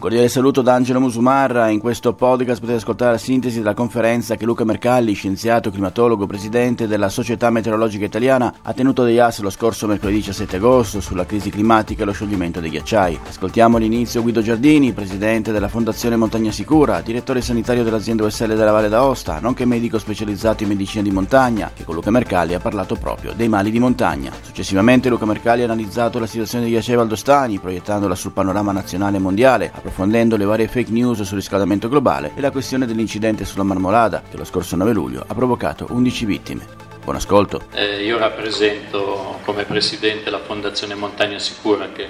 Un cordiale saluto da Angelo Musumarra. In questo podcast potete ascoltare la sintesi della conferenza che Luca Mercalli, scienziato, climatologo, presidente della Società Meteorologica Italiana, ha tenuto degli AS lo scorso mercoledì 17 agosto sulla crisi climatica e lo scioglimento dei ghiacciai. Ascoltiamo all'inizio Guido Giardini, presidente della Fondazione Montagna Sicura, direttore sanitario dell'azienda USL della Valle d'Aosta, nonché medico specializzato in medicina di montagna, che con Luca Mercalli ha parlato proprio dei mali di montagna. Successivamente Luca Mercalli ha analizzato la situazione dei ghiacciai valdostani, proiettandola sul panorama nazionale e mondiale, approfondendo le varie fake news sul riscaldamento globale e la questione dell'incidente sulla Marmolada che lo scorso 9 luglio ha provocato 11 vittime. Buon ascolto. Eh, io rappresento come presidente la Fondazione Montagna Sicura che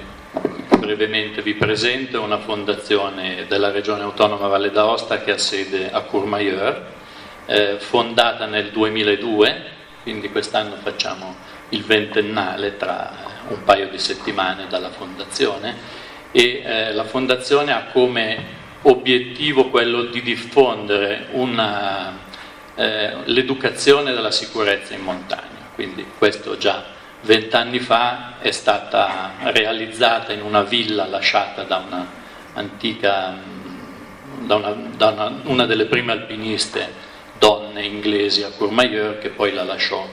brevemente vi presento, è una fondazione della regione autonoma Valle d'Aosta che ha sede a Courmayeur, eh, fondata nel 2002, quindi quest'anno facciamo il ventennale tra un paio di settimane dalla fondazione e eh, la Fondazione ha come obiettivo quello di diffondere una, eh, l'educazione della sicurezza in montagna. Quindi questo già vent'anni fa è stata realizzata in una villa lasciata da una antica, da una, da una, una delle prime alpiniste donne inglesi a Courmayeur che poi la lasciò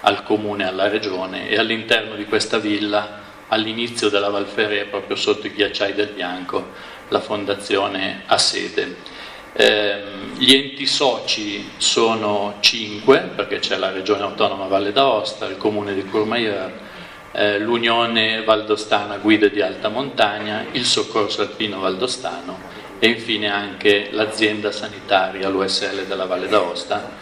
al comune alla regione e all'interno di questa villa all'inizio della Valferia, proprio sotto i ghiacciai del Bianco, la fondazione ha sede. Eh, gli enti soci sono cinque, perché c'è la Regione Autonoma Valle d'Aosta, il Comune di Courmayeur, eh, l'Unione Valdostana Guide di Alta Montagna, il Soccorso Alpino Valdostano e infine anche l'azienda sanitaria, l'USL della Valle d'Aosta,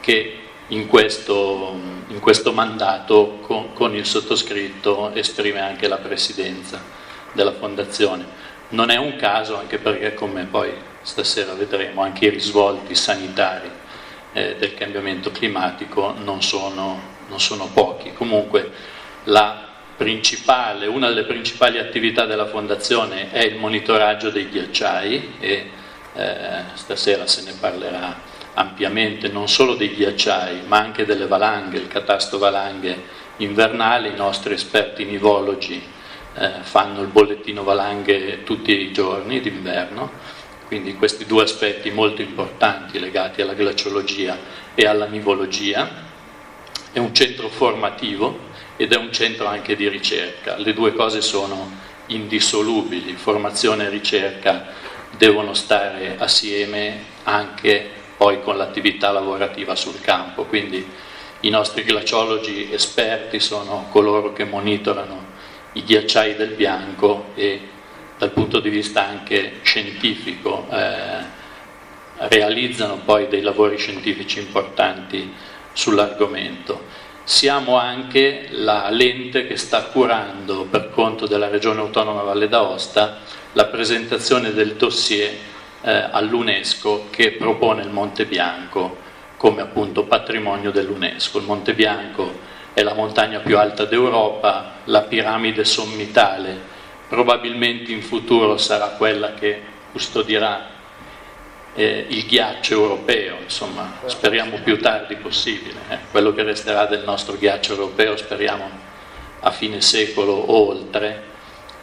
che in questo, in questo mandato con, con, il sottoscritto esprime anche la presidenza della fondazione. Non è un caso anche perché come poi stasera vedremo anche i risvolti sanitari eh, del cambiamento climatico non sono, non sono pochi. Comunque una delle principali attività della fondazione è il monitoraggio dei ghiacciai e eh, stasera se ne parlerà ampiamente non solo dei ghiacciai ma anche delle valanghe, il catasto valanghe invernale, i nostri esperti nivologi eh, fanno il bollettino valanghe tutti i giorni d'inverno, quindi questi due aspetti molto importanti legati alla glaciologia e alla nivologia. È un centro formativo ed è un centro anche di ricerca, le due cose sono indissolubili, formazione e ricerca devono stare assieme anche poi con l'attività lavorativa sul campo. Quindi i nostri glaciologi esperti sono coloro che monitorano i ghiacciai del bianco e dal punto di vista anche scientifico eh, realizzano poi dei lavori scientifici importanti sull'argomento. Siamo anche la lente che sta curando per conto della Regione Autonoma Valle d'Aosta la presentazione del dossier eh, all'UNESCO che propone il Monte Bianco come appunto patrimonio dell'UNESCO. Il Monte Bianco è la montagna più alta d'Europa, la piramide sommitale, probabilmente in futuro sarà quella che custodirà eh, il ghiaccio europeo, insomma, speriamo più tardi possibile, eh. quello che resterà del nostro ghiaccio europeo speriamo a fine secolo o oltre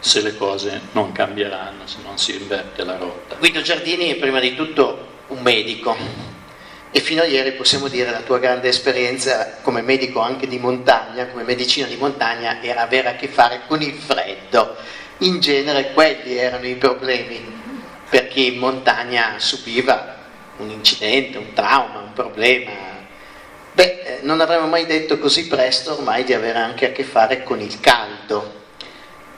se le cose non cambieranno, se non si inverte la rotta. Guido Giardini è prima di tutto un medico e fino a ieri possiamo dire la tua grande esperienza come medico anche di montagna, come medicina di montagna, era avere a che fare con il freddo. In genere quelli erano i problemi per chi in montagna subiva un incidente, un trauma, un problema. Beh, eh, non avremmo mai detto così presto ormai di avere anche a che fare con il caldo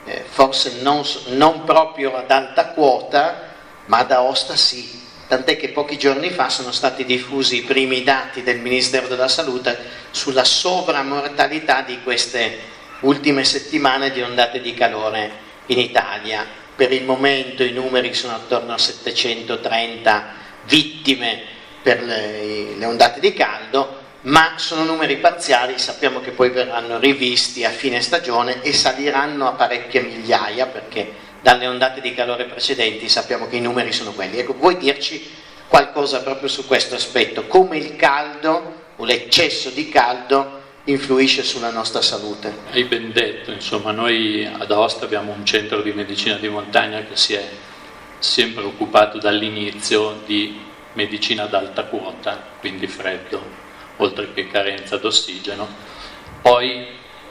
eh, forse non, non, proprio ad alta quota, ma ad Aosta sì. Tant'è che pochi giorni fa sono stati diffusi i primi dati del Ministero della Salute sulla sovramortalità di queste ultime settimane di ondate di calore in Italia. Per il momento i numeri sono attorno a 730 vittime per le, le ondate di caldo, ma sono numeri parziali, sappiamo che poi verranno rivisti a fine stagione e saliranno a parecchie migliaia perché dalle ondate di calore precedenti sappiamo che i numeri sono quelli. Ecco, vuoi dirci qualcosa proprio su questo aspetto, come il caldo o l'eccesso di caldo influisce sulla nostra salute. Hai ben detto, insomma, noi ad Aosta abbiamo un centro di medicina di montagna che si è sempre occupato dall'inizio di medicina ad alta quota, quindi freddo, oltre che carenza d'ossigeno. Poi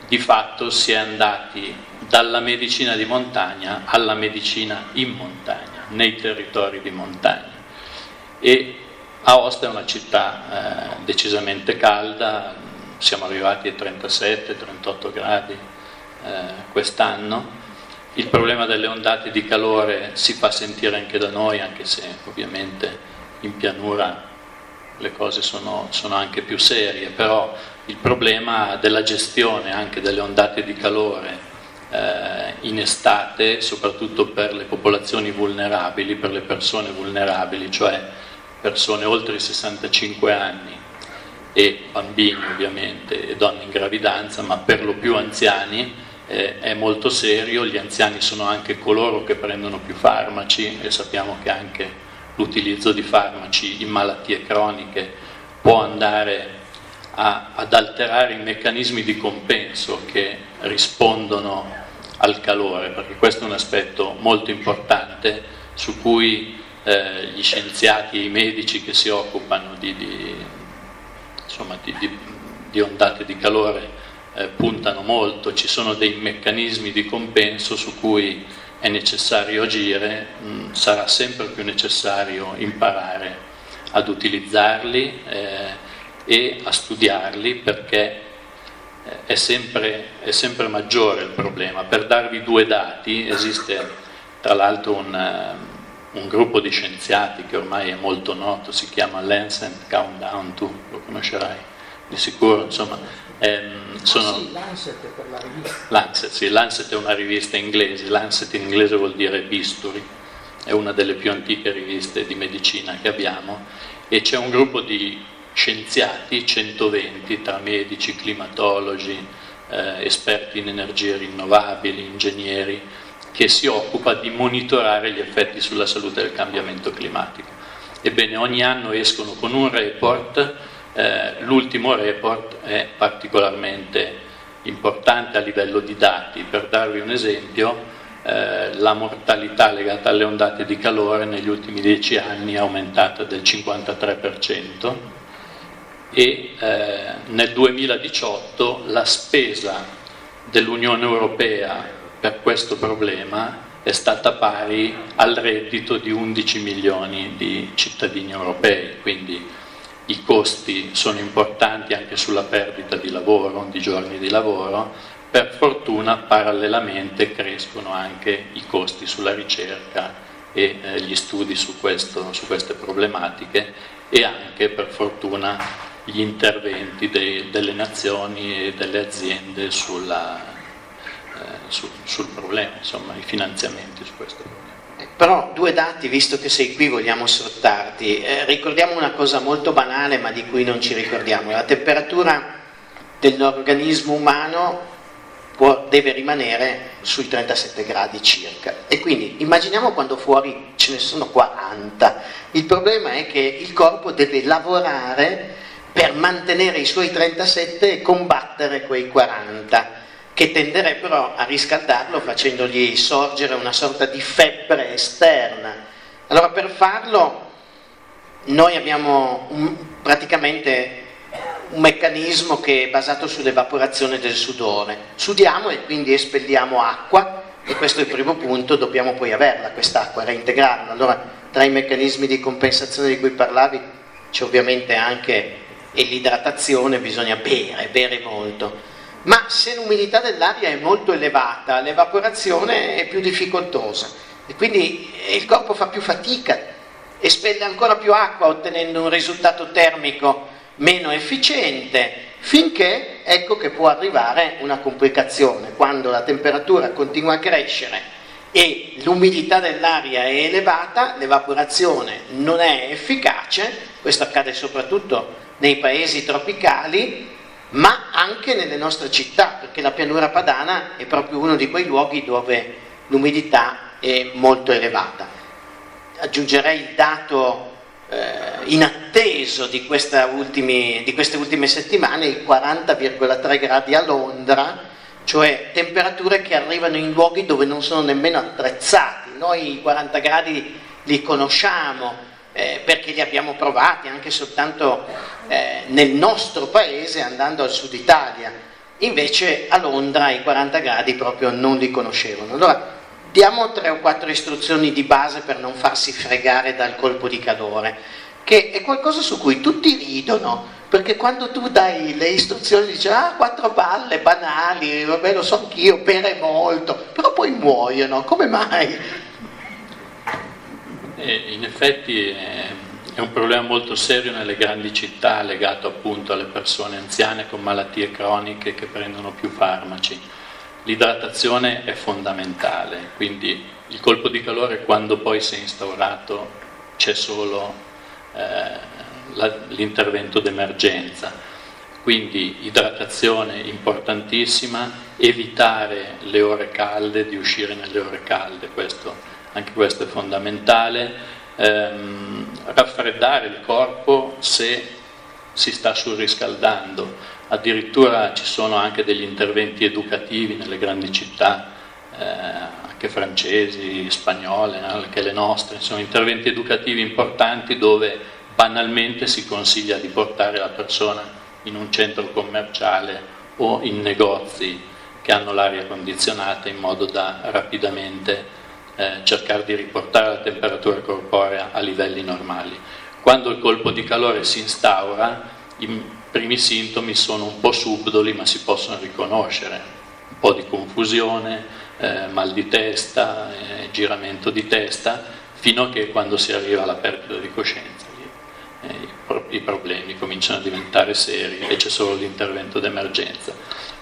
di fatto si è andati dalla medicina di montagna alla medicina in montagna, nei territori di montagna. E Aosta è una città eh, decisamente calda, siamo arrivati a 37-38 gradi eh, quest'anno. Il problema delle ondate di calore si fa sentire anche da noi, anche se ovviamente in pianura le cose sono, sono anche più serie, però il problema della gestione anche delle ondate di calore eh, in estate, soprattutto per le popolazioni vulnerabili, per le persone vulnerabili, cioè persone oltre i 65 anni e bambini ovviamente e donne in gravidanza, ma per lo più anziani, eh, è molto serio, gli anziani sono anche coloro che prendono più farmaci e sappiamo che anche l'utilizzo di farmaci in malattie croniche può andare a, ad alterare i meccanismi di compenso che rispondono al calore, perché questo è un aspetto molto importante su cui eh, gli scienziati e i medici che si occupano di, di, insomma, di, di ondate di calore eh, puntano molto, ci sono dei meccanismi di compenso su cui è necessario agire, mh, mm, sarà sempre più necessario imparare ad utilizzarli eh, e a studiarli perché eh, è sempre, è sempre, maggiore il problema. Per darvi due dati, esiste tra l'altro un, eh, un, gruppo di scienziati che ormai è molto noto, si chiama Lancet Countdown, tu lo conoscerai di sicuro, insomma, Ehm, sono... sì, Lancet per la rivista. Lancet, sì, Lancet è una rivista inglese, Lancet in inglese vuol dire bisturi, è una delle più antiche riviste di medicina che abbiamo e c'è un gruppo di scienziati, 120, tra medici, climatologi, eh, esperti in energie rinnovabili, ingegneri, che si occupa di monitorare gli effetti sulla salute del cambiamento climatico. Ebbene, ogni anno escono con un report eh, l'ultimo report è particolarmente importante a livello di dati. Per darvi un esempio, eh, la mortalità legata alle ondate di calore negli ultimi dieci anni è aumentata del 53% e eh, nel 2018 la spesa dell'Unione Europea per questo problema è stata pari al reddito di 11 milioni di cittadini europei, quindi i costi sono importanti anche sulla perdita di lavoro, di giorni di lavoro, per fortuna parallelamente crescono anche i costi sulla ricerca e eh, gli studi su, questo, su, queste problematiche e anche per fortuna gli interventi dei, delle nazioni e delle aziende sulla, eh, su, sul problema, insomma i finanziamenti su questo problema. Però due dati, visto che sei qui, vogliamo sfruttarti. Eh, ricordiamo una cosa molto banale ma di cui non ci ricordiamo. La temperatura dell'organismo umano può, deve rimanere sui 37 gradi circa. E quindi immaginiamo quando fuori ce ne sono 40. Il problema è che il corpo deve lavorare per mantenere i suoi 37 e combattere quei 40 che tenderebbero a riscaldarlo facendogli sorgere una sorta di febbre esterna. Allora per farlo noi abbiamo un, praticamente un meccanismo che è basato sull'evaporazione del sudore. Sudiamo e quindi espelliamo acqua e questo è il primo punto, dobbiamo poi averla quest'acqua, reintegrarla. Allora tra i meccanismi di compensazione di cui parlavi c'è ovviamente anche l'idratazione, bisogna bere, bere molto ma se l'umidità dell'aria è molto elevata, l'evaporazione è più difficoltosa. E quindi il corpo fa più fatica, espelle ancora più acqua ottenendo un risultato termico meno efficiente, finché ecco che può arrivare una complicazione, quando la temperatura continua a crescere e l'umidità dell'aria è elevata, l'evaporazione non è efficace, questo accade soprattutto nei paesi tropicali, ma anche nelle nostre città, perché la pianura padana è proprio uno di quei luoghi dove l'umidità è molto elevata. Aggiungerei il dato eh, inattesa peso di, ultimi, di queste ultime settimane, i 40,3 gradi a Londra, cioè temperature che arrivano in luoghi dove non sono nemmeno attrezzati. Noi i 40 gradi li conosciamo eh, perché li abbiamo provati anche soltanto eh, nel nostro paese andando al sud Italia. Invece a Londra i 40 gradi proprio non li conoscevano. Allora diamo tre o quattro istruzioni di base per non farsi fregare dal colpo di calore, che è qualcosa su cui tutti ridono perché quando tu dai le istruzioni dici ah quattro palle banali, vabbè lo so anch'io, pere molto, però poi muoiono, come mai? Eh, in effetti è, è un problema molto serio nelle grandi città legato appunto alle persone anziane con malattie croniche che prendono più farmaci. L'idratazione è fondamentale, quindi il colpo di calore quando poi si è instaurato c'è solo eh, la, l'intervento d'emergenza. Quindi idratazione importantissima, evitare le ore calde, di uscire nelle ore calde, questo, anche questo è fondamentale. Ehm, raffreddare il corpo se si sta surriscaldando, addirittura ci sono anche degli interventi educativi nelle grandi città, eh, anche francesi, spagnole, anche le nostre, sono interventi educativi importanti dove banalmente si consiglia di portare la persona in un centro commerciale o in negozi che hanno l'aria condizionata in modo da rapidamente eh, cercare di riportare la temperatura corporea a livelli normali. Quando il colpo di calore si instaura, i primi sintomi sono un po' subdoli ma si possono riconoscere, un po' di confusione, eh, mal di testa, eh, giramento di testa, fino a che quando si arriva alla perdita di coscienza eh, i problemi cominciano a diventare seri e c'è solo l'intervento d'emergenza.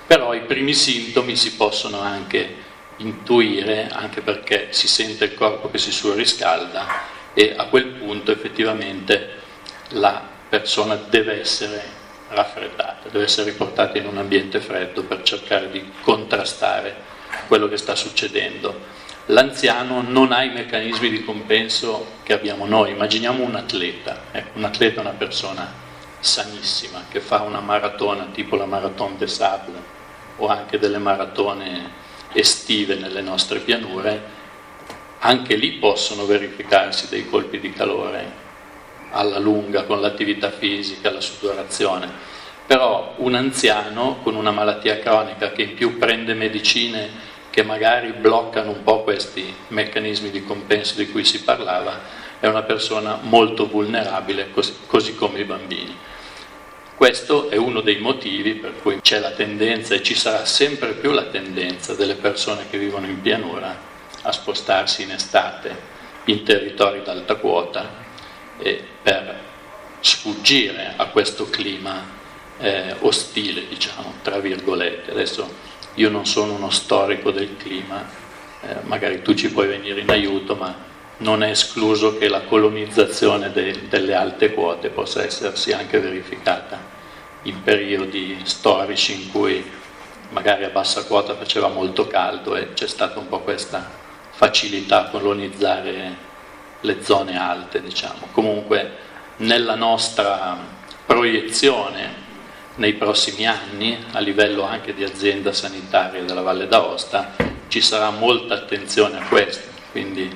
Però i primi sintomi si possono anche intuire, anche perché si sente il corpo che si surriscalda e a quel punto effettivamente la persona deve essere raffreddata, deve essere riportata in un ambiente freddo per cercare di contrastare quello che sta succedendo l'anziano non ha i meccanismi di compenso che abbiamo noi. Immaginiamo un atleta, ecco, un atleta è una persona sanissima che fa una maratona tipo la Marathon des Sables o anche delle maratone estive nelle nostre pianure, anche lì possono verificarsi dei colpi di calore alla lunga con l'attività fisica, la sudorazione. Però un anziano con una malattia cronica che in più prende medicine che magari bloccano un po' questi meccanismi di compenso di cui si parlava, è una persona molto vulnerabile, così, così come i bambini. Questo è uno dei motivi per cui c'è la tendenza e ci sarà sempre più la tendenza delle persone che vivono in pianura a spostarsi in estate in territori d'alta quota per sfuggire a questo clima eh, ostile, diciamo, tra virgolette. Adesso io non sono uno storico del clima, eh, magari tu ci puoi venire in aiuto, ma non è escluso che la colonizzazione de- delle alte quote possa essersi anche verificata in periodi storici in cui magari a bassa quota faceva molto caldo e c'è stata un po' questa facilità a colonizzare le zone alte, diciamo. Comunque nella nostra proiezione nei prossimi anni, a livello anche di azienda sanitaria della Valle d'Aosta, ci sarà molta attenzione a questo, quindi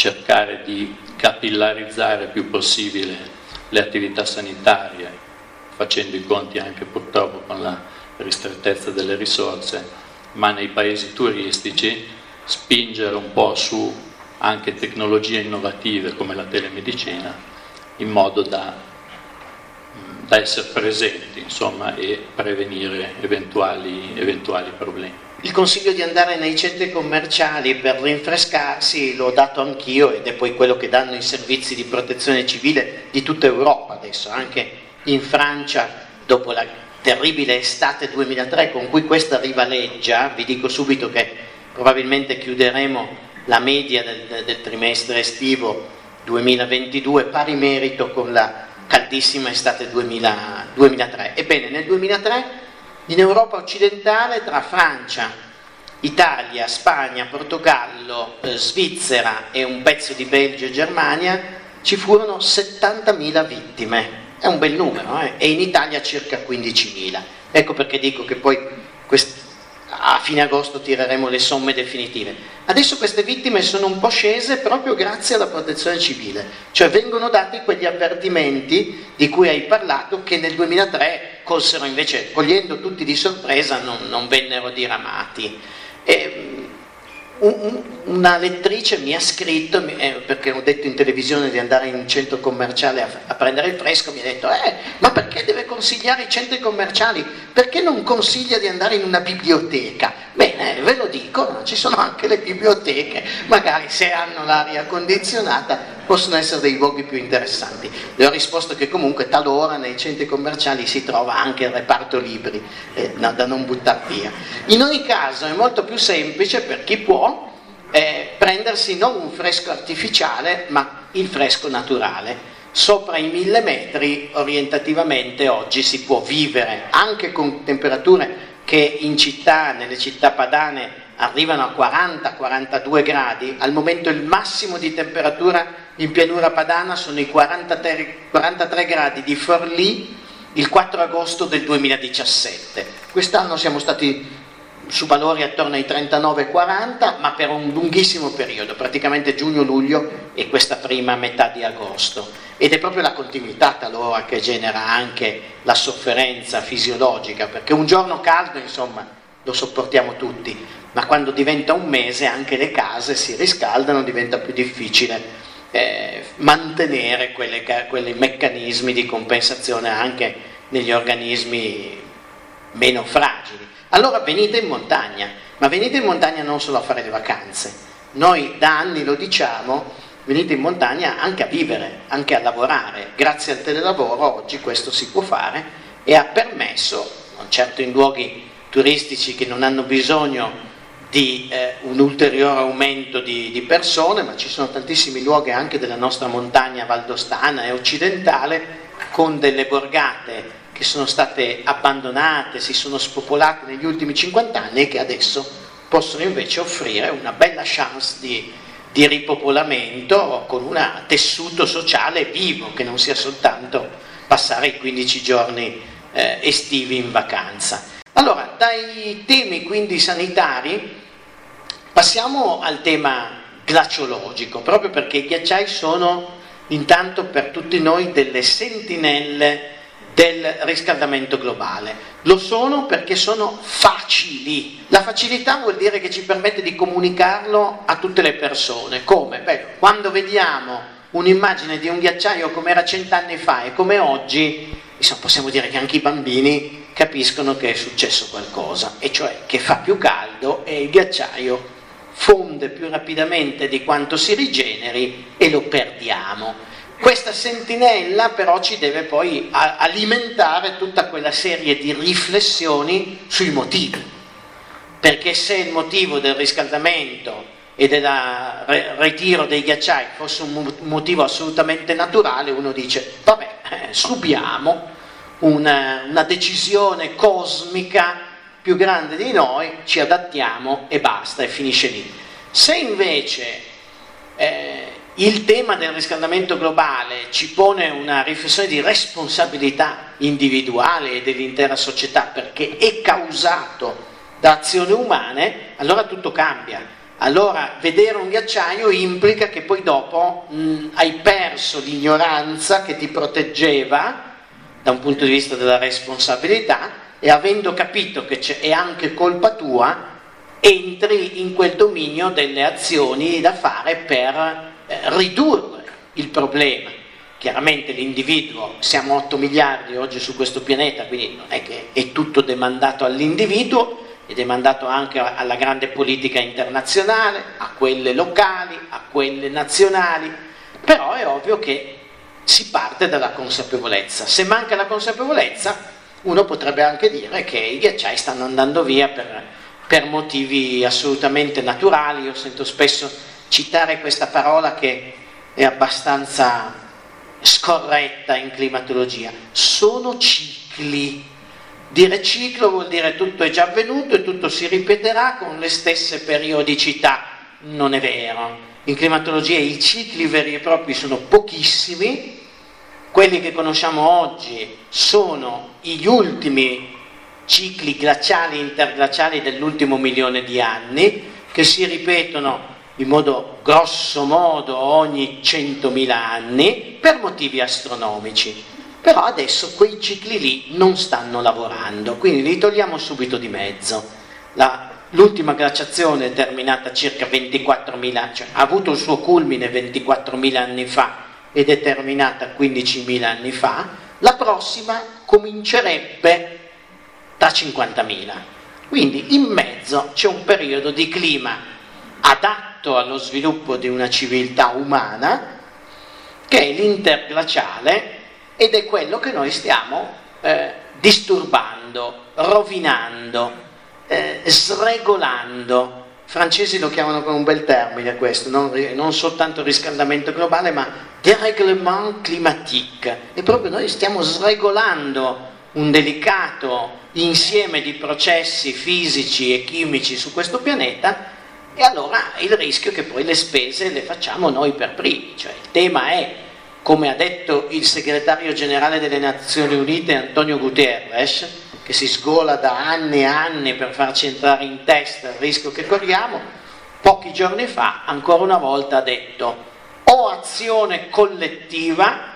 cercare di capillarizzare il più possibile le attività sanitarie, facendo i conti anche purtroppo con la ristrettezza delle risorse, ma nei paesi turistici spingere un po' su anche tecnologie innovative come la telemedicina, in modo da da essere presenti insomma, e prevenire eventuali, eventuali problemi. Il consiglio di andare nei centri commerciali per rinfrescarsi l'ho dato anch'io ed è poi quello che danno i servizi di protezione civile di tutta Europa adesso, anche in Francia dopo la terribile estate 2003 con cui questa rivaleggia, vi dico subito che probabilmente chiuderemo la media del, del trimestre estivo 2022 pari merito con la caldissima estate 2000, 2003. Ebbene, nel 2003 in Europa occidentale tra Francia, Italia, Spagna, Portogallo, eh, Svizzera e un pezzo di Belgio e Germania ci furono 70.000 vittime. è un bel numero, eh? e in Italia circa 15.000. Ecco perché dico che poi quest- a fine agosto tireremo le somme definitive. Adesso queste vittime sono un po' scese proprio grazie alla protezione civile, cioè vengono dati quegli avvertimenti di cui hai parlato che nel 2003 colsero invece, cogliendo tutti di sorpresa, non, non vennero diramati. E, una lettrice mi ha scritto, eh, perché ho detto in televisione di andare in un centro commerciale a, a, prendere il fresco, mi ha detto, eh, ma perché deve consigliare i centri commerciali? Perché non consiglia di andare in una biblioteca? Bene, ve lo dico, ci sono anche le biblioteche, magari se hanno l'aria condizionata possono essere dei luoghi più interessanti. Le ho risposto che comunque talora nei centri commerciali si trova anche il reparto libri, eh, no, da non buttare via. In ogni caso è molto più semplice per chi può eh, prendersi non un fresco artificiale, ma il fresco naturale. Sopra i mille metri orientativamente oggi si può vivere anche con temperature che in città, nelle città padane, arrivano a 40-42 gradi, al momento il massimo di temperatura in pianura padana sono i 43, 43 gradi di Forlì il 4 agosto del 2017. Quest'anno siamo stati su valori attorno ai 39-40, ma per un lunghissimo periodo, praticamente giugno-luglio e questa prima metà di agosto. Ed è proprio la continuità talora che genera anche la sofferenza fisiologica, perché un giorno caldo, insomma, lo sopportiamo tutti, ma quando diventa un mese anche le case si riscaldano, diventa più difficile eh, mantenere quelle, quei meccanismi di compensazione anche negli organismi meno fragili. Allora venite in montagna, ma venite in montagna non solo a fare le vacanze. Noi da anni lo diciamo, venite in montagna anche a vivere, anche a lavorare. Grazie al telelavoro oggi questo si può fare e ha permesso, non certo in luoghi turistici che non hanno bisogno di eh, un ulteriore aumento di, di, persone, ma ci sono tantissimi luoghi anche della nostra montagna valdostana e occidentale con delle borgate che sono state abbandonate, si sono spopolate negli ultimi 50 anni e che adesso possono invece offrire una bella chance di, di ripopolamento con un tessuto sociale vivo, che non sia soltanto passare i 15 giorni eh, estivi in vacanza. Allora, dai temi quindi sanitari passiamo al tema glaciologico, proprio perché i ghiacciai sono intanto per tutti noi delle sentinelle del riscaldamento globale. Lo sono perché sono facili. La facilità vuol dire che ci permette di comunicarlo a tutte le persone. Come? Beh, quando vediamo un'immagine di un ghiacciaio come era cent'anni fa e come oggi, insomma, possiamo dire che anche i bambini capiscono che è successo qualcosa, e cioè che fa più caldo e il ghiacciaio fonde più rapidamente di quanto si rigeneri e lo perdiamo. Questa sentinella però ci deve poi alimentare tutta quella serie di riflessioni sui motivi, perché se il motivo del riscaldamento e del ritiro dei ghiacciai fosse un motivo assolutamente naturale, uno dice, vabbè, eh, subiamo una, una decisione cosmica più grande di noi, ci adattiamo e basta, e finisce lì. Se invece eh, il tema del riscaldamento globale ci pone una riflessione di responsabilità individuale e dell'intera società perché è causato da azioni umane, allora tutto cambia. Allora vedere un ghiacciaio implica che poi dopo mh, hai perso l'ignoranza che ti proteggeva da un punto di vista della responsabilità e avendo capito che è anche colpa tua, entri in quel dominio delle azioni da fare per eh, ridurre il problema. Chiaramente l'individuo, siamo 8 miliardi oggi su questo pianeta, quindi non è che è tutto demandato all'individuo, è demandato anche alla grande politica internazionale, a quelle locali, a quelle nazionali, però è ovvio che si parte dalla consapevolezza. Se manca la consapevolezza, uno potrebbe anche dire che i ghiacciai stanno andando via per, per motivi assolutamente naturali. Io sento spesso citare questa parola che è abbastanza scorretta in climatologia. Sono cicli. Dire ciclo vuol dire tutto è già avvenuto e tutto si ripeterà con le stesse periodicità. Non è vero. In climatologia i cicli veri e propri sono pochissimi quelli che conosciamo oggi sono gli ultimi cicli glaciali e interglaciali dell'ultimo milione di anni, che si ripetono in modo grosso modo ogni 100.000 anni per motivi astronomici. Però adesso quei cicli lì non stanno lavorando, quindi li togliamo subito di mezzo. La, l'ultima glaciazione è terminata circa 24.000, cioè ha avuto il suo culmine 24.000 anni fa è terminata 15.000 anni fa, la prossima comincerebbe tra 50.000. Quindi in mezzo c'è un periodo di clima adatto allo sviluppo di una civiltà umana, che è l'interglaciale ed è quello che noi stiamo eh, disturbando, rovinando, eh, sregolando. I francesi lo chiamano con un bel termine questo, non, non soltanto riscaldamento globale, ma dérèglement climatique. E proprio noi stiamo sregolando un delicato insieme di processi fisici e chimici su questo pianeta e allora il rischio è che poi le spese le facciamo noi per primi, cioè il tema è, come ha detto il segretario generale delle Nazioni Unite Antonio Guterres, che si sgola da anni e anni per farci entrare in testa il rischio che corriamo, pochi giorni fa ancora una volta ha detto o azione collettiva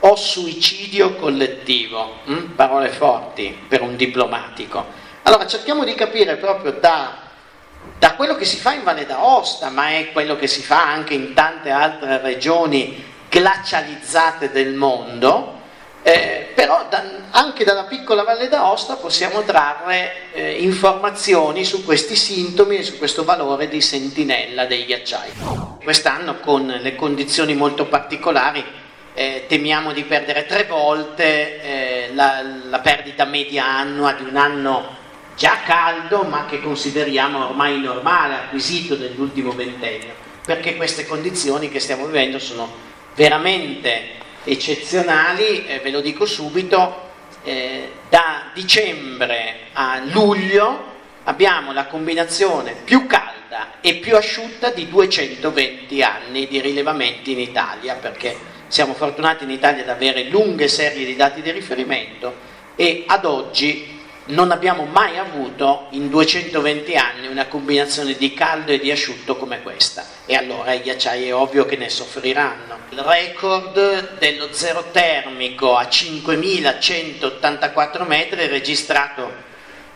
o suicidio collettivo, hm? parole forti per un diplomatico. Allora cerchiamo di capire proprio da, da, quello che si fa in Valle d'Aosta, ma è quello che si fa anche in tante altre regioni glacializzate del mondo, eh, però da, anche dalla piccola Valle d'Aosta possiamo trarre eh, informazioni su questi sintomi e su questo valore di sentinella dei ghiacciai. Quest'anno con le condizioni molto particolari eh, temiamo di perdere tre volte eh, la, la, perdita media annua di un anno già caldo ma che consideriamo ormai normale, acquisito nell'ultimo ventennio, perché queste condizioni che stiamo vivendo sono veramente eccezionali, eh, ve lo dico subito, eh, da dicembre a luglio abbiamo la combinazione più calda e più asciutta di 220 anni di rilevamenti in Italia, perché siamo fortunati in Italia ad avere lunghe serie di dati di riferimento e ad oggi non abbiamo mai avuto in 220 anni una combinazione di caldo e di asciutto come questa e allora i ghiacciai è ovvio che ne soffriranno. Il record dello zero termico a 5184 metri registrato un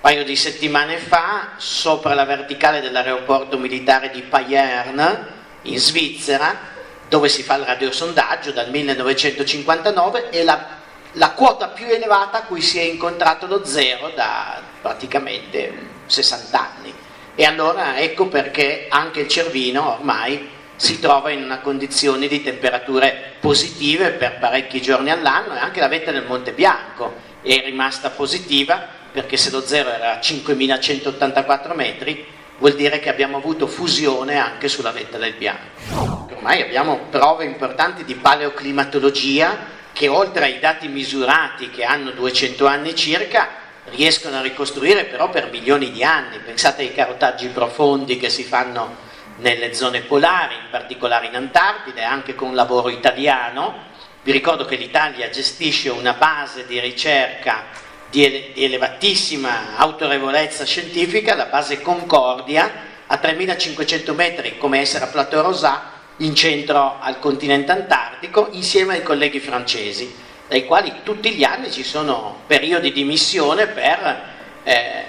paio di settimane fa sopra la verticale dell'aeroporto militare di Payerne in Svizzera dove si fa il radiosondaggio dal 1959 e la, la quota più elevata a cui si è incontrato lo zero da praticamente 60 anni. E allora ecco perché anche il Cervino ormai si trova in una condizione di temperature positive per parecchi giorni all'anno e anche la vetta del Monte Bianco è rimasta positiva perché se lo zero era a 5184 metri vuol dire che abbiamo avuto fusione anche sulla vetta del Bianco. Ormai abbiamo prove importanti di paleoclimatologia che oltre ai dati misurati che hanno 200 anni circa riescono a ricostruire però per milioni di anni. Pensate ai carotaggi profondi che si fanno nelle zone polari, in particolare in Antartide, anche con lavoro italiano. Vi ricordo che l'Italia gestisce una base di ricerca di, ele- di elevatissima autorevolezza scientifica, la base Concordia, a 3500 metri come essere a Plateau Rosat, in centro al continente antartico, insieme ai colleghi francesi, dai quali tutti gli anni ci sono periodi di missione per eh,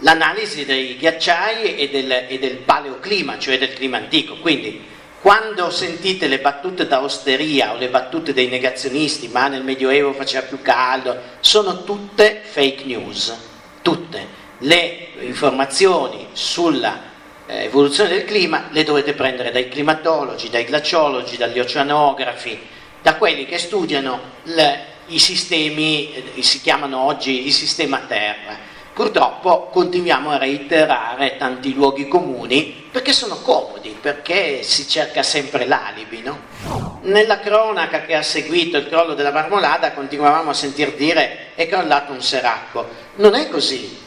l'analisi dei ghiacciai e del, e del paleoclima, cioè del clima antico. Quindi quando sentite le battute da osteria o le battute dei negazionisti, ma nel Medioevo faceva più caldo, sono tutte fake news, tutte. Le informazioni sulla eh, evoluzione del clima le dovete prendere dai climatologi, dai glaciologi, dagli oceanografi, da quelli che studiano le, i sistemi, eh, si chiamano oggi il sistema Terra. Purtroppo continuiamo a reiterare tanti luoghi comuni perché sono comodi, perché si cerca sempre l'alibi. No? Nella cronaca che ha seguito il crollo della Marmolada continuavamo a sentir dire è crollato un seracco. Non è così.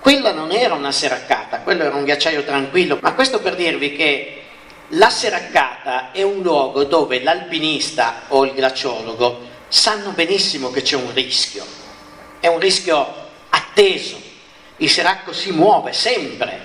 Quella non era una seraccata, quello era un ghiacciaio tranquillo, ma questo per dirvi che la seraccata è un luogo dove l'alpinista o il glaciologo sanno benissimo che c'è un rischio, è un rischio atteso. Il Siracco si muove sempre,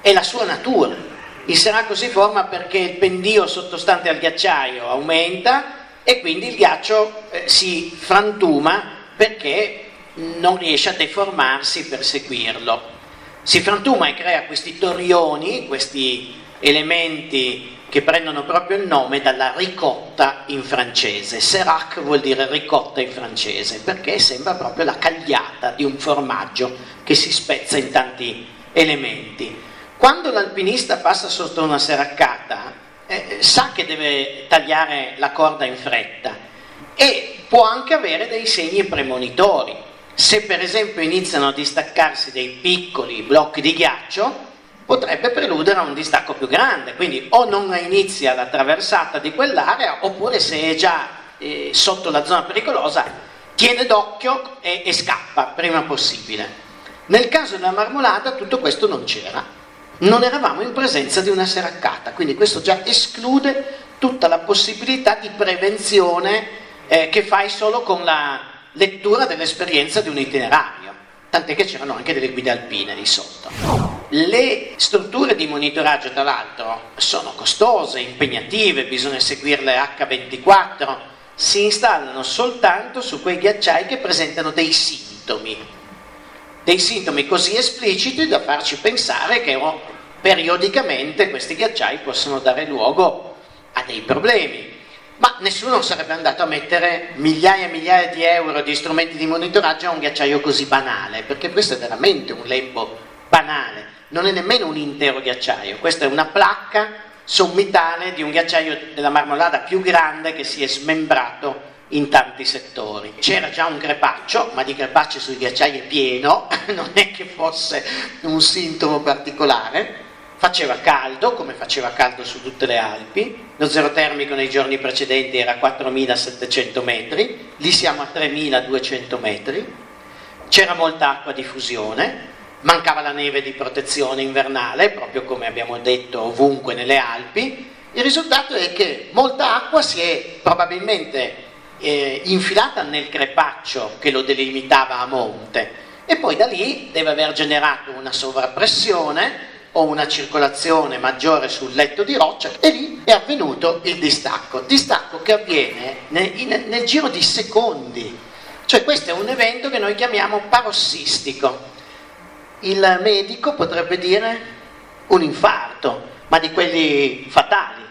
è la sua natura. Il Siracco si forma perché il pendio sottostante al ghiacciaio aumenta e quindi il ghiaccio eh, si frantuma perché non riesce a deformarsi per seguirlo. Si frantuma e crea questi torioni, questi elementi che prendono proprio il nome dalla ricotta in francese. Serac vuol dire ricotta in francese, perché sembra proprio la cagliata di un formaggio che si spezza in tanti elementi. Quando l'alpinista passa sotto una seraccata, eh, sa che deve tagliare la corda in fretta e può anche avere dei segni premonitori. Se per esempio iniziano a distaccarsi dei piccoli blocchi di ghiaccio, potrebbe preludere a un distacco più grande, quindi o non inizia la traversata di quell'area oppure se è già eh, sotto la zona pericolosa tiene d'occhio e, e scappa prima possibile. Nel caso della marmolata tutto questo non c'era, non eravamo in presenza di una seraccata, quindi questo già esclude tutta la possibilità di prevenzione eh, che fai solo con la lettura dell'esperienza di un itinerario, tant'è che c'erano anche delle guide alpine lì sotto. Le strutture di monitoraggio, tra l'altro, sono costose, impegnative, bisogna seguirle H24, si installano soltanto su quei ghiacciai che presentano dei sintomi, dei sintomi così espliciti da farci pensare che oh, periodicamente questi ghiacciai possono dare luogo a dei problemi. Ma nessuno sarebbe andato a mettere migliaia e migliaia di euro di strumenti di monitoraggio a un ghiacciaio così banale, perché questo è veramente un lembo banale non è nemmeno un intero ghiacciaio, questa è una placca sommitale di un ghiacciaio della marmolada più grande che si è smembrato in tanti settori. C'era già un crepaccio, ma di crepacci sui ghiacciai è pieno, non è che fosse un sintomo particolare. Faceva caldo, come faceva caldo su tutte le Alpi, lo zero termico nei giorni precedenti era 4.700 metri, lì siamo a 3.200 metri, c'era molta acqua di fusione, mancava la neve di protezione invernale, proprio come abbiamo detto ovunque nelle Alpi, il risultato è che molta acqua si è probabilmente eh, infilata nel crepaccio che lo delimitava a monte. E poi da lì deve aver generato una sovrappressione o una circolazione maggiore sul letto di roccia e lì è avvenuto il distacco, distacco che avviene nel, in, nel giro di secondi, cioè questo è un evento che noi chiamiamo parossistico. Il medico potrebbe dire un infarto, ma di quelli fatali.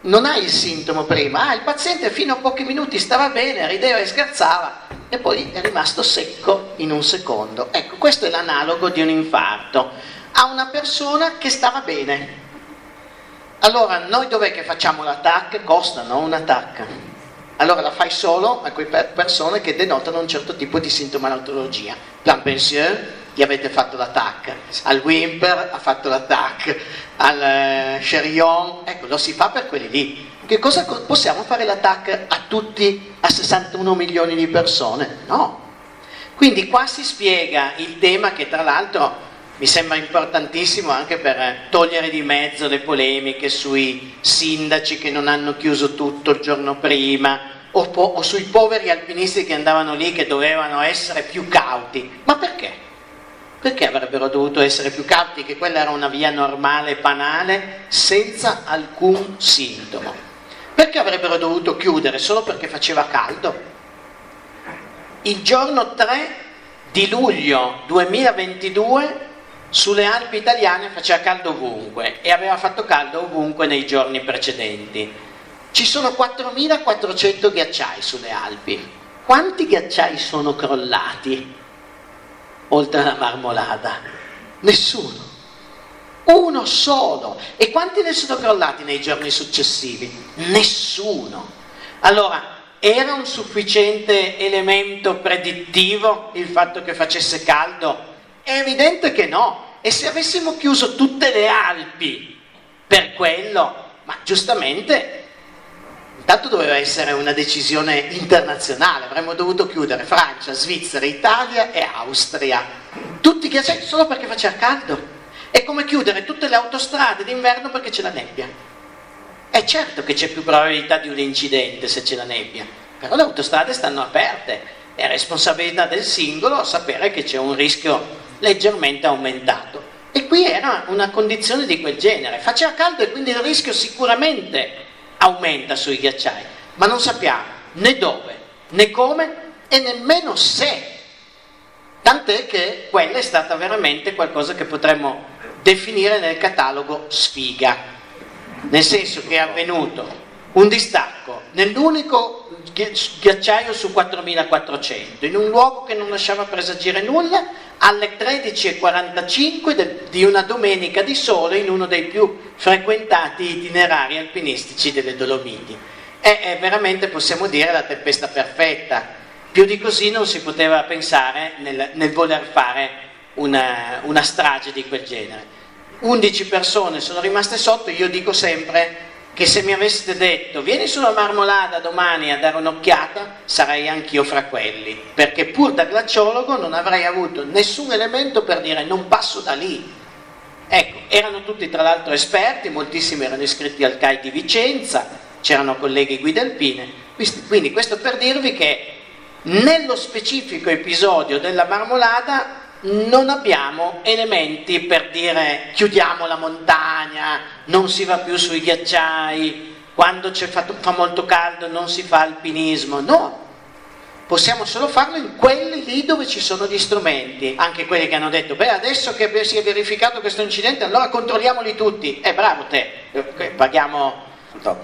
Non ha il sintomo prima, ah, il paziente fino a pochi minuti stava bene, rideva e scherzava e poi è rimasto secco in un secondo. Ecco, questo è l'analogo di un infarto a una persona che stava bene. Allora, noi dov'è che facciamo l'attacco? Costa, no? Un attacco. Allora la fai solo a quelle persone che denotano un certo tipo di sintomatologia. Plan pensieux, gli avete fatto l'attacco, al Wimper ha fatto l'attacco, al eh, Cherion, ecco, lo si fa per quelli lì. Che cosa possiamo fare l'attacco a tutti, a 61 milioni di persone? No. Quindi qua si spiega il tema che tra l'altro mi sembra importantissimo anche per togliere di mezzo le polemiche sui sindaci che non hanno chiuso tutto il giorno prima o, po- o sui poveri alpinisti che andavano lì che dovevano essere più cauti. Ma perché? Perché avrebbero dovuto essere più cauti che quella era una via normale, banale, senza alcun sintomo? Perché avrebbero dovuto chiudere solo perché faceva caldo? Il giorno 3 di luglio 2022 sulle Alpi italiane faceva caldo ovunque e aveva fatto caldo ovunque nei giorni precedenti. Ci sono 4.400 ghiacciai sulle Alpi. Quanti ghiacciai sono crollati? oltre alla marmolada? Nessuno. Uno solo. E quanti ne sono crollati nei giorni successivi? Nessuno. Allora, era un sufficiente elemento predittivo il fatto che facesse caldo? È evidente che no. E se avessimo chiuso tutte le Alpi per quello, ma giustamente Intanto doveva essere una decisione internazionale, avremmo dovuto chiudere Francia, Svizzera, Italia e Austria. Tutti ghiacciai solo perché faceva caldo. È come chiudere tutte le autostrade d'inverno perché c'è la nebbia. È certo che c'è più probabilità di un incidente se c'è la nebbia, però le autostrade stanno aperte, è responsabilità del singolo sapere che c'è un rischio leggermente aumentato. E qui era una condizione di quel genere, faceva caldo e quindi il rischio sicuramente aumenta sui ghiacciai, ma non sappiamo né dove, né come e nemmeno se. Tant'è che quella è stata veramente qualcosa che potremmo definire nel catalogo sfiga, nel senso che è avvenuto un distacco nell'unico ghiacciaio su 4400, in un luogo che non lasciava presagire nulla, alle 13.45 di una domenica di sole in uno dei più frequentati itinerari alpinistici delle Dolomiti. È, è veramente, possiamo dire, la tempesta perfetta. Più di così non si poteva pensare nel, nel voler fare una, una strage di quel genere. 11 persone sono rimaste sotto, io dico sempre che se mi aveste detto vieni sulla marmolada domani a dare un'occhiata, sarei anch'io fra quelli, perché pur da glaciologo non avrei avuto nessun elemento per dire non passo da lì. Ecco, erano tutti tra l'altro esperti, moltissimi erano iscritti al CAI di Vicenza, c'erano colleghi guide alpine, quindi questo per dirvi che nello specifico episodio della marmolada non abbiamo elementi per dire chiudiamo la montagna, non si va più sui ghiacciai, quando fa, fa molto caldo non si fa alpinismo, no, possiamo solo farlo in quelli lì dove ci sono gli strumenti, anche quelli che hanno detto, beh adesso che si è verificato questo incidente allora controlliamoli tutti, è eh, bravo te, eh, paghiamo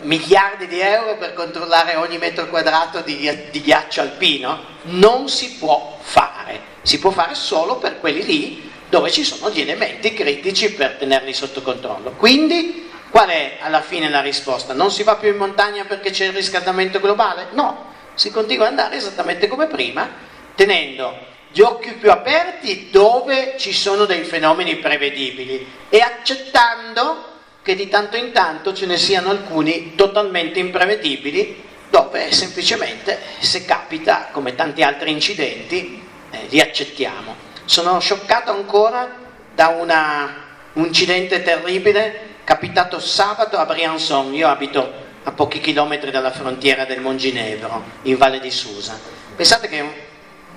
miliardi di euro per controllare ogni metro quadrato di, di ghiaccio alpino, non si può fare si può fare solo per quelli lì dove ci sono gli elementi critici per tenerli sotto controllo. Quindi qual è alla fine la risposta? Non si va più in montagna perché c'è il riscaldamento globale? No, si continua ad andare esattamente come prima, tenendo gli occhi più aperti dove ci sono dei fenomeni prevedibili e accettando che di tanto in tanto ce ne siano alcuni totalmente imprevedibili dove semplicemente se capita, come tanti altri incidenti, eh, li accettiamo. Sono scioccato ancora da una, un incidente terribile capitato sabato a Briançon, io abito a pochi chilometri dalla frontiera del Monginevro, in Valle di Susa. Pensate che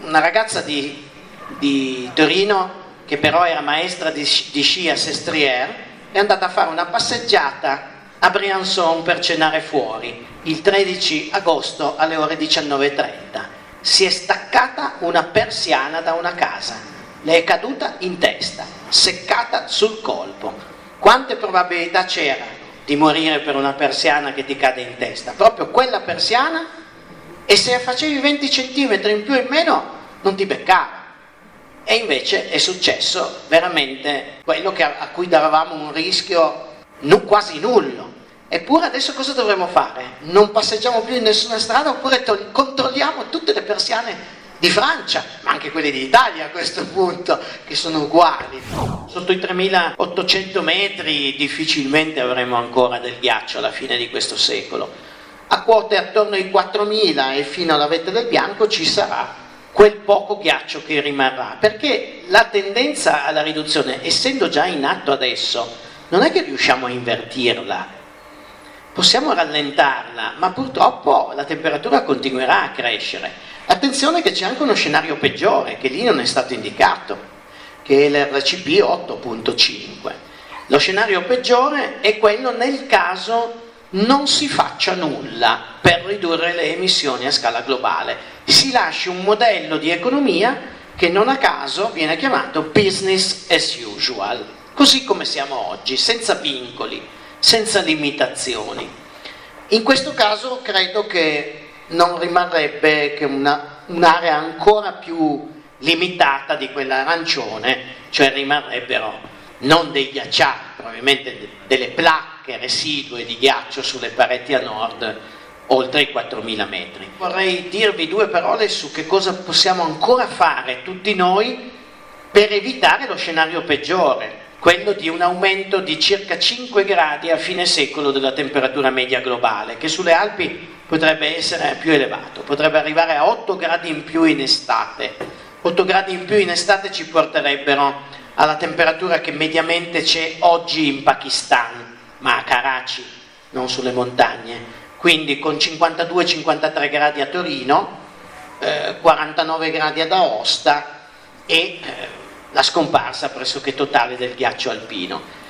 una ragazza di, di Torino, che però era maestra di, di sci a Sestriere, è andata a fare una passeggiata a Briançon per cenare fuori il 13 agosto alle ore 19.30 si è staccata una persiana da una casa, le è caduta in testa, seccata sul colpo. Quante probabilità c'era di morire per una persiana che ti cade in testa? Proprio quella persiana e se facevi 20 centimetri in più o in meno non ti beccava. E invece è successo veramente quello a, a cui davamo un rischio quasi nullo. Eppure adesso cosa dovremmo fare? Non passeggiamo più in nessuna strada oppure tol- controlliamo tutte le persiane di Francia, ma anche quelle d'Italia a questo punto, che sono uguali. Sotto i 3800 metri difficilmente avremo ancora del ghiaccio alla fine di questo secolo. A quote attorno ai 4000 e fino alla vetta del bianco ci sarà quel poco ghiaccio che rimarrà, perché la tendenza alla riduzione, essendo già in atto adesso, non è che riusciamo a invertirla, possiamo rallentarla, ma purtroppo la temperatura continuerà a crescere. Attenzione che c'è anche uno scenario peggiore, che lì non è stato indicato, che è l'RCP 8.5. Lo scenario peggiore è quello nel caso non si faccia nulla per ridurre le emissioni a scala globale. Si lasci un modello di economia che non a caso viene chiamato business as usual, così come siamo oggi, senza vincoli senza limitazioni. In questo caso credo che non rimarrebbe che una, un'area ancora più limitata di quella arancione, cioè rimarrebbero non dei ghiacciai, probabilmente delle placche residue di ghiaccio sulle pareti a nord oltre i 4.000 metri. Vorrei dirvi due parole su che cosa possiamo ancora fare tutti noi per evitare lo scenario peggiore, quello di un aumento di circa 5 gradi a fine secolo della temperatura media globale, che sulle Alpi potrebbe essere più elevato, potrebbe arrivare a 8 gradi in più in estate. 8 gradi in più in estate ci porterebbero alla temperatura che mediamente c'è oggi in Pakistan, ma a Karachi, non sulle montagne, quindi con 52-53 gradi a Torino, eh, 49 gradi ad Aosta e eh, la scomparsa pressoché totale del ghiaccio alpino.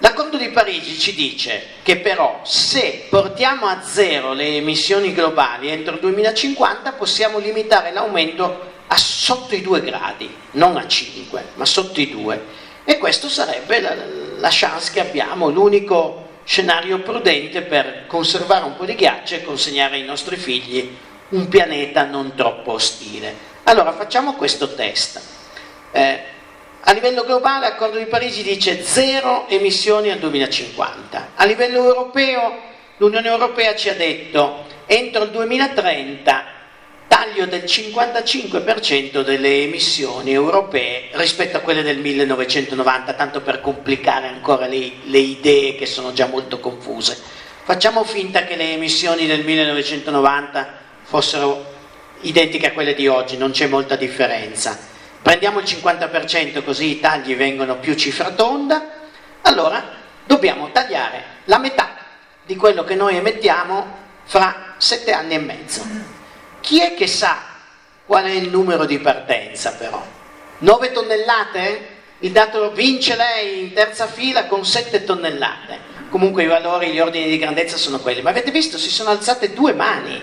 L'accordo di Parigi ci dice che però se portiamo a zero le emissioni globali entro il 2050 possiamo limitare l'aumento a sotto i 2 gradi, non a 5, ma sotto i 2. E questo sarebbe la, la chance che abbiamo, l'unico scenario prudente per conservare un po' di ghiaccio e consegnare ai nostri figli un pianeta non troppo ostile. Allora facciamo questo test. Eh, a livello globale l'accordo di Parigi dice zero emissioni al 2050. A livello europeo l'Unione Europea ci ha detto entro il 2030 taglio del 55% delle emissioni europee rispetto a quelle del 1990, tanto per complicare ancora le, le, idee che sono già molto confuse. Facciamo finta che le emissioni del 1990 fossero identiche a quelle di oggi, non c'è molta differenza. Prendiamo il 50% così i tagli vengono più cifra tonda, allora dobbiamo tagliare la metà di quello che noi emettiamo fra sette anni e mezzo. Chi è che sa qual è il numero di partenza però? 9 tonnellate? Il dato vince lei in terza fila con 7 tonnellate. Comunque i valori, gli ordini di grandezza sono quelli. Ma avete visto, si sono alzate due mani.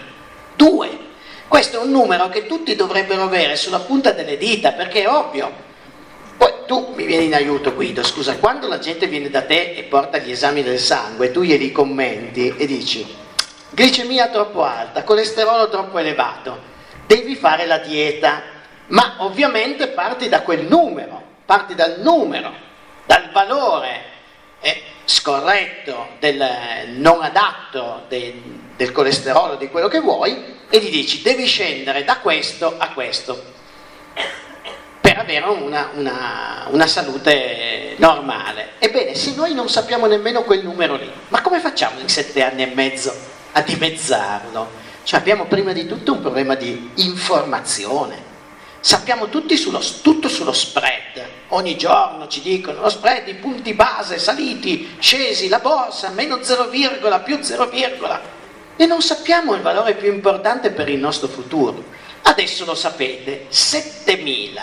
Due. Questo è un numero che tutti dovrebbero avere sulla punta delle dita, perché è ovvio. Poi tu mi vieni in aiuto Guido, scusa, quando la gente viene da te e porta gli esami del sangue, tu glieli commenti e dici glicemia troppo alta, colesterolo troppo elevato, devi fare la dieta, ma ovviamente parti da quel numero, parti dal numero, dal valore eh, scorretto, del non adatto de, del colesterolo, di quello che vuoi, e gli dici devi scendere da questo a questo per avere una, una, una salute normale. Ebbene, se noi non sappiamo nemmeno quel numero lì, ma come facciamo in sette anni e mezzo a dimezzarlo. Cioè abbiamo prima di tutto un problema di informazione. Sappiamo tutti sullo, tutto sullo spread. Ogni giorno ci dicono lo spread, i punti base saliti, scesi, la borsa, meno 0, più 0, e non sappiamo il valore più importante per il nostro futuro. Adesso lo sapete, 7.000.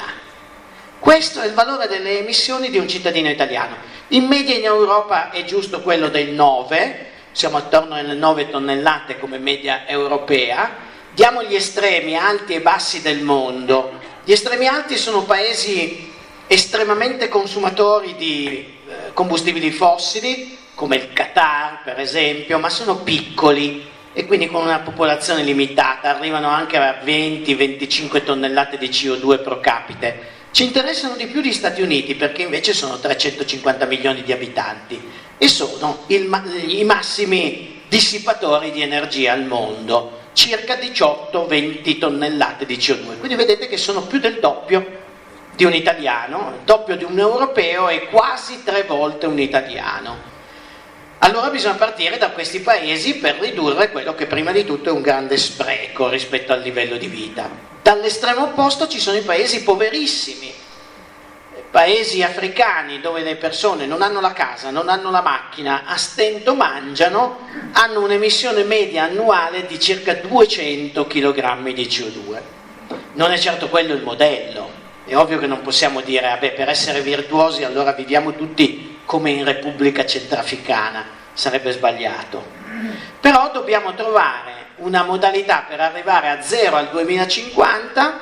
Questo è il valore delle emissioni di un cittadino italiano. In media in Europa è giusto quello del 9, siamo attorno alle 9 tonnellate come media europea, diamo gli estremi alti e bassi del mondo. Gli estremi alti sono paesi estremamente consumatori di eh, combustibili fossili, come il Qatar per esempio, ma sono piccoli e quindi con una popolazione limitata, arrivano anche a 20-25 tonnellate di CO2 pro capite. Ci interessano di più gli Stati Uniti perché invece sono 350 milioni di abitanti e sono il, i massimi dissipatori di energia al mondo, circa 18-20 tonnellate di CO2. Quindi vedete che sono più del doppio di un italiano, il doppio di un europeo e quasi tre volte un italiano. Allora bisogna partire da questi paesi per ridurre quello che prima di tutto è un grande spreco rispetto al livello di vita. Dall'estremo opposto ci sono i paesi poverissimi, paesi africani dove le persone non hanno la casa, non hanno la macchina, a stento mangiano, hanno un'emissione media annuale di circa 200 kg di CO2. Non è certo quello il modello, è ovvio che non possiamo dire, vabbè, per essere virtuosi allora viviamo tutti come in Repubblica Centrafricana, sarebbe sbagliato. Però dobbiamo trovare una modalità per arrivare a zero al 2050,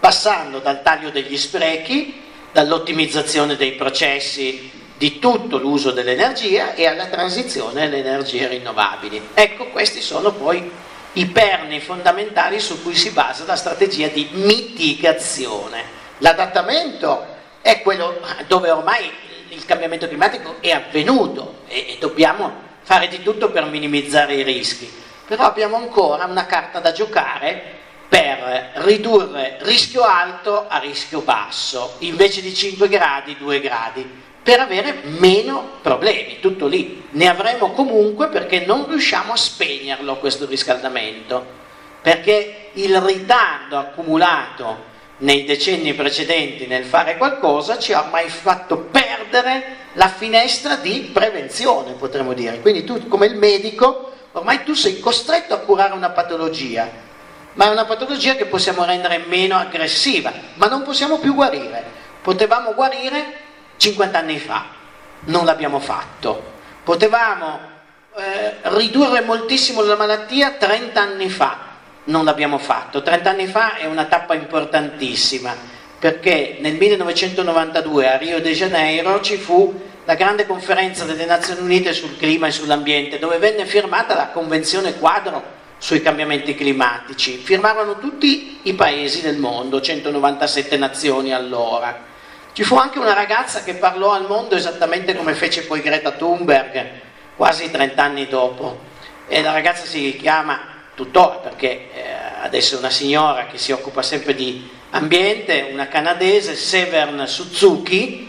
passando dal taglio degli sprechi, dall'ottimizzazione dei processi di tutto l'uso dell'energia e alla transizione alle energie rinnovabili. Ecco, questi sono poi i perni fondamentali su cui si basa la strategia di mitigazione. L'adattamento è quello dove ormai il cambiamento climatico è avvenuto e, dobbiamo fare di tutto per minimizzare i rischi, però abbiamo ancora una carta da giocare per ridurre rischio alto a rischio basso, invece di 5 gradi 2 gradi, per avere meno problemi, tutto lì. Ne avremo comunque perché non riusciamo a spegnerlo questo riscaldamento, perché il ritardo accumulato nei decenni precedenti nel fare qualcosa ci ha ormai fatto perdere la finestra di prevenzione, potremmo dire. Quindi tu come il medico ormai tu sei costretto a curare una patologia, ma è una patologia che possiamo rendere meno aggressiva, ma non possiamo più guarire. Potevamo guarire 50 anni fa, non l'abbiamo fatto. Potevamo eh, ridurre moltissimo la malattia 30 anni fa, non l'abbiamo fatto. 30 anni fa è una tappa importantissima perché nel 1992 a Rio de Janeiro ci fu la grande conferenza delle Nazioni Unite sul clima e sull'ambiente dove venne firmata la Convenzione quadro sui cambiamenti climatici. Firmarono tutti i paesi del mondo, 197 nazioni allora. Ci fu anche una ragazza che parlò al mondo esattamente come fece poi Greta Thunberg, quasi 30 anni dopo. E la ragazza si chiama tuttora perché eh, adesso è una signora che si occupa sempre di ambiente, una canadese, Severn Suzuki,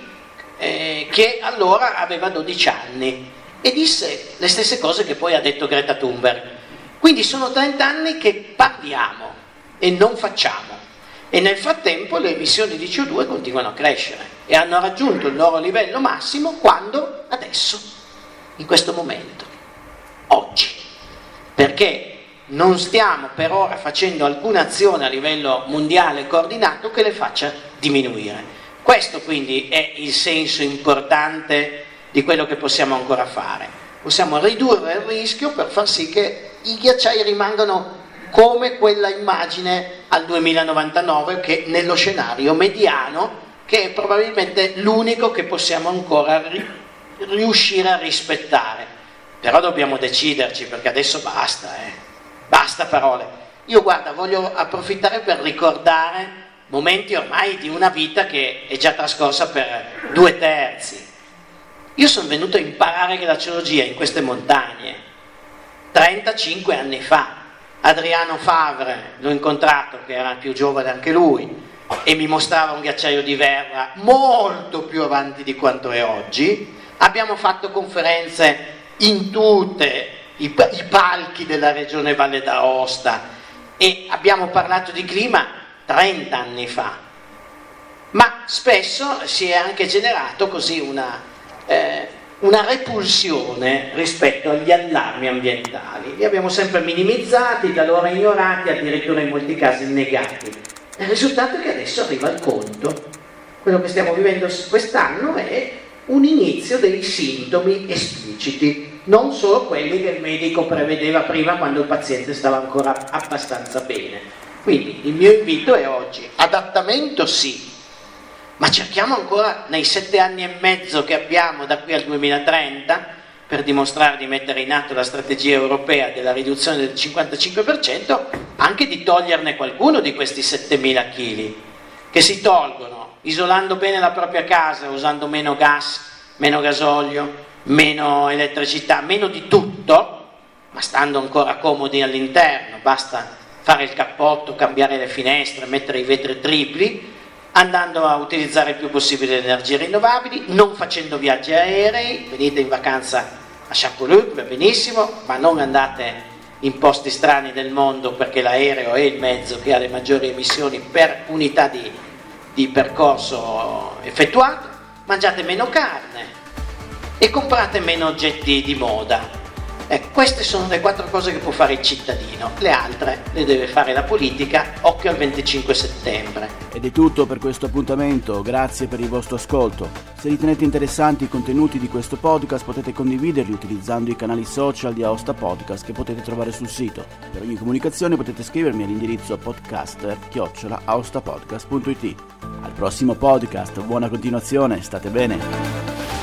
eh, che allora aveva 12 anni e disse le stesse cose che poi ha detto Greta Thunberg. Quindi sono 30 anni che parliamo e non facciamo. E nel frattempo le emissioni di CO2 continuano a crescere e hanno raggiunto il loro livello massimo quando? Adesso, in questo momento, oggi. Perché non stiamo per ora facendo alcuna azione a livello mondiale coordinato che le faccia diminuire. Questo quindi è il senso importante di quello che possiamo ancora fare. Possiamo ridurre il rischio per far sì che i ghiacciai rimangano come quella immagine al 2099 che nello scenario mediano che è probabilmente l'unico che possiamo ancora ri- riuscire a rispettare. Però dobbiamo deciderci perché adesso basta, eh. Basta parole. Io guarda, voglio approfittare per ricordare momenti ormai di una vita che è già trascorsa per due terzi. Io sono venuto a imparare la geologia in queste montagne 35 anni fa. Adriano Favre, l'ho incontrato, che era più giovane anche lui, e mi mostrava un ghiacciaio di verra molto più avanti di quanto è oggi. Abbiamo fatto conferenze in tutte i, i palchi della regione Valle d'Aosta e abbiamo parlato di clima 30 anni fa, ma spesso si è anche generato così una, eh, una repulsione rispetto agli allarmi ambientali. Li abbiamo sempre minimizzati, talora ignorati, addirittura in molti casi negati. Il risultato è che adesso arriva il conto. Quello che stiamo vivendo quest'anno è un inizio dei sintomi espliciti non solo quelli che il medico prevedeva prima quando il paziente stava ancora abbastanza bene. Quindi il mio invito è oggi, adattamento sì, ma cerchiamo ancora nei sette anni e mezzo che abbiamo da qui al 2030 per dimostrare di mettere in atto la strategia europea della riduzione del 55%, anche di toglierne qualcuno di questi 7.000 kg, che si tolgono isolando bene la propria casa, usando meno gas, meno gasolio, meno elettricità, meno di tutto, ma stando ancora comodi all'interno, basta fare il cappotto, cambiare le finestre, mettere i vetri tripli, andando a utilizzare il più possibile le energie rinnovabili, non facendo viaggi aerei, venite in vacanza a Champollion, va benissimo, ma non andate in posti strani del mondo perché l'aereo è il mezzo che ha le maggiori emissioni per unità di, di percorso effettuato, mangiate meno carne, e comprate meno oggetti di moda. Ecco, queste sono le quattro cose che può fare il cittadino, le altre le deve fare la politica, occhio al 25 settembre. Ed è tutto per questo appuntamento, grazie per il vostro ascolto. Se ritenete interessanti i contenuti di questo podcast potete condividerli utilizzando i canali social di Aosta Podcast che potete trovare sul sito. Per ogni comunicazione potete scrivermi all'indirizzo podcaster-aostapodcast.it. Al prossimo podcast, buona continuazione, state bene!